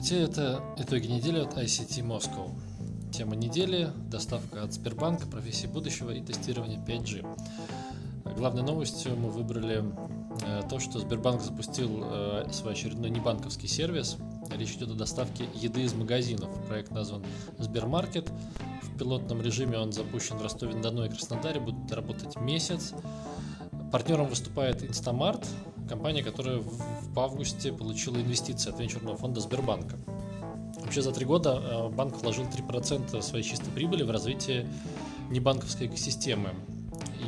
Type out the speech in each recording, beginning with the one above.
Здравствуйте, это итоги недели от ICT Moscow. Тема недели – доставка от Сбербанка, профессии будущего и тестирование 5G. Главной новостью мы выбрали э, то, что Сбербанк запустил э, свой очередной небанковский сервис. Речь идет о доставке еды из магазинов. Проект назван Сбермаркет. В пилотном режиме он запущен в Ростове-на-Дону и Краснодаре, будет работать месяц. Партнером выступает Инстамарт, компания, которая в августе получила инвестиции от венчурного фонда Сбербанка. Вообще за три года э, банк вложил 3% своей чистой прибыли в развитие небанковской экосистемы.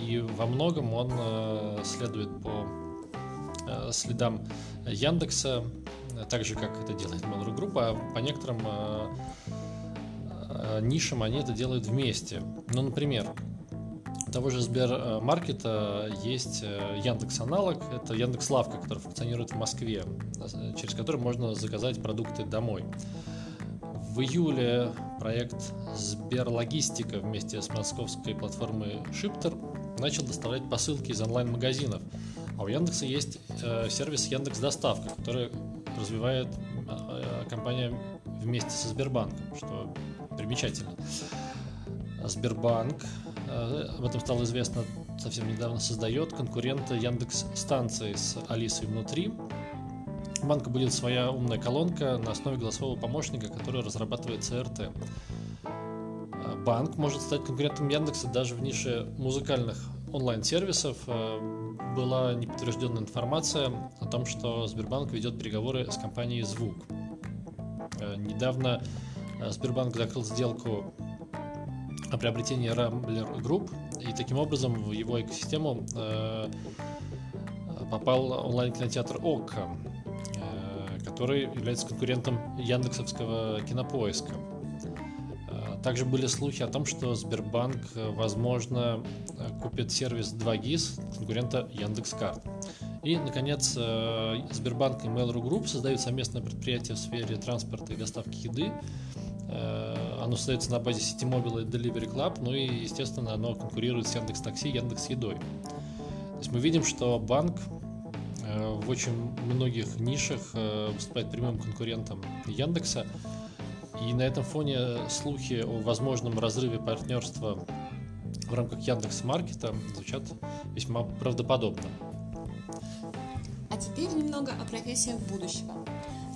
И во многом он э, следует по э, следам Яндекса, так же, как это делает Mail.ru Group, а по некоторым нишам они это делают вместе. Ну, например, того же Сбермаркета есть э, Яндекс аналог, это Яндекс Лавка, который функционирует в Москве, через который можно заказать продукты домой. В июле проект Сберлогистика вместе с московской платформой Shipter начал доставлять посылки из онлайн-магазинов. А у Яндекса есть э, сервис Яндекс Доставка, который развивает э, компания вместе со Сбербанком, что примечательно. Сбербанк Э, об этом стало известно совсем недавно, создает конкурента Яндекс станции с Алисой внутри. У банка будет своя умная колонка на основе голосового помощника, который разрабатывает ЦРТ. Э, банк может стать конкурентом Яндекса даже в нише музыкальных онлайн-сервисов. Э, была неподтвержденная информация о том, что Сбербанк ведет переговоры с компанией «Звук». Недавно Сбербанк закрыл сделку о приобретении Rambler Group, и таким образом в его экосистему э, попал онлайн-кинотеатр ОККО, э, который является конкурентом Яндексовского кинопоиска. Э, также были слухи о том, что Сбербанк, возможно, купит сервис 2GIS конкурента Яндекс.Карт. И, наконец, Сбербанк и Mail.ru Group создают совместное предприятие в сфере транспорта и доставки еды, Э, оно создается на базе сети Mobile и Delivery Club, ну и, естественно, оно конкурирует с Яндекс Такси, Яндекс Едой. То есть мы видим, что банк э, в очень многих нишах э, выступает прямым конкурентом Яндекса. И на этом фоне слухи о возможном разрыве партнерства в рамках Яндекс Маркета звучат весьма правдоподобно. А теперь немного о профессиях будущего.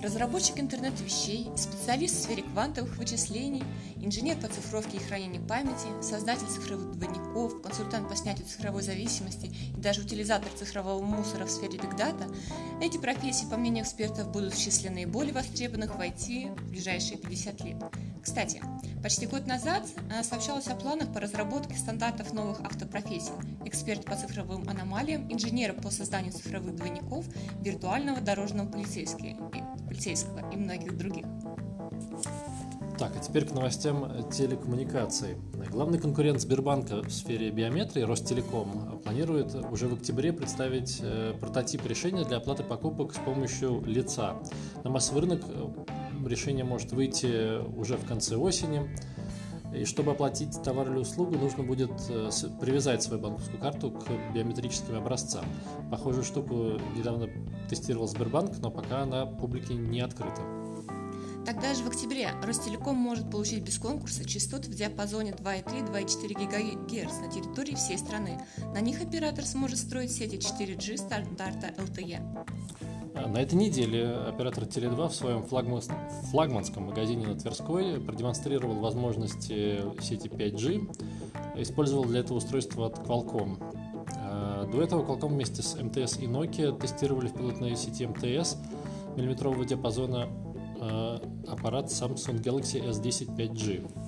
Разработчик интернет-вещей, специалист в сфере квантовых вычислений, инженер по цифровке и хранению памяти, создатель цифровых двойников, консультант по снятию цифровой зависимости и даже утилизатор цифрового мусора в сфере Data – эти профессии, по мнению экспертов, будут в числе наиболее востребованных в IT в ближайшие 50 лет. Кстати, почти год назад э, сообщалось о планах по разработке стандартов новых автопрофессий. Эксперт по цифровым аномалиям, инженер по созданию цифровых двойников, виртуального дорожного полицейского и многих других. Так, а теперь к новостям телекоммуникаций. Главный конкурент Сбербанка в сфере биометрии, Ростелеком, планирует уже в октябре представить э, прототип решения для оплаты покупок с помощью лица. На массовый рынок э, решение может выйти уже в конце осени. И чтобы оплатить товар или услугу, нужно будет э, привязать свою банковскую карту к биометрическим образцам. Похожую штуку недавно тестировал Сбербанк, но пока она публике не открыта. Тогда же в октябре Ростелеком может получить без конкурса частоты в диапазоне 2,3-2,4 ГГц на территории всей страны. На них оператор сможет строить сети 4G стандарта LTE. А, на этой неделе оператор Теле2 в своем флагманском магазине на Тверской продемонстрировал возможности сети 5G, использовал для этого устройство от Qualcomm. А, до этого Qualcomm вместе с МТС и Nokia тестировали в пилотной сети МТС миллиметрового диапазона Э, аппарат Samsung Galaxy S10 5G.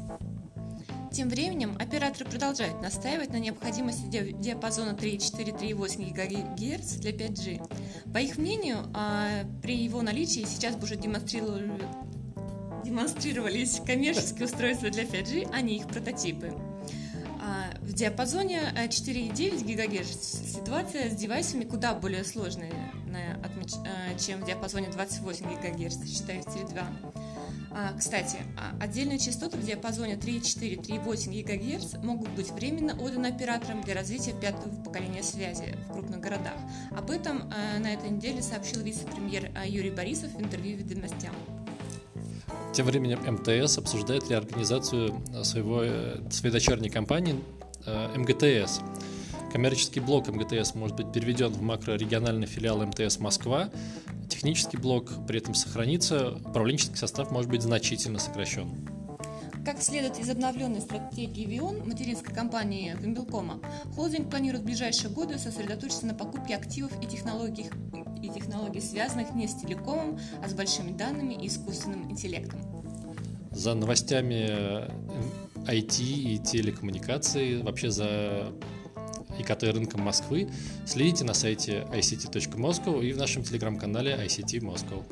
Тем временем операторы продолжают настаивать на необходимости диапазона 3,4-3,8 ГГц для 5G. По их мнению, а, при его наличии сейчас бы уже демонстрировали, демонстрировались коммерческие устройства для 5G, а не их прототипы. А, в диапазоне 4,9 ГГц ситуация с девайсами куда более сложная, а, чем в диапазоне 28 ГГц, считая Теле2. Кстати, а, отдельные частоты в диапазоне 3,4-3,8 ГГц могут быть временно отданы операторам для развития пятого поколения связи в крупных городах. Об этом на этой неделе сообщил вице-премьер Юрий Борисов в интервью «Ведомостям». Тем временем МТС обсуждает реорганизацию своего, своей дочерней компании МГТС. Коммерческий блок МГТС может быть переведен в макрорегиональный филиал МТС Москва. Технический блок при этом сохранится, управленческий состав может быть значительно сокращен. Как следует из обновленной стратегии ВИОН материнской компании Вимбелкома, холдинг планирует в ближайшие годы сосредоточиться на покупке активов и технологий, и технологий связанных не с телекомом, а с большими данными и искусственным интеллектом. За новостями IT и телекоммуникаций, вообще за ИКТ рынком Москвы, следите на сайте ict.moscow и в нашем телеграм-канале ICT Moscow.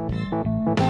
thank you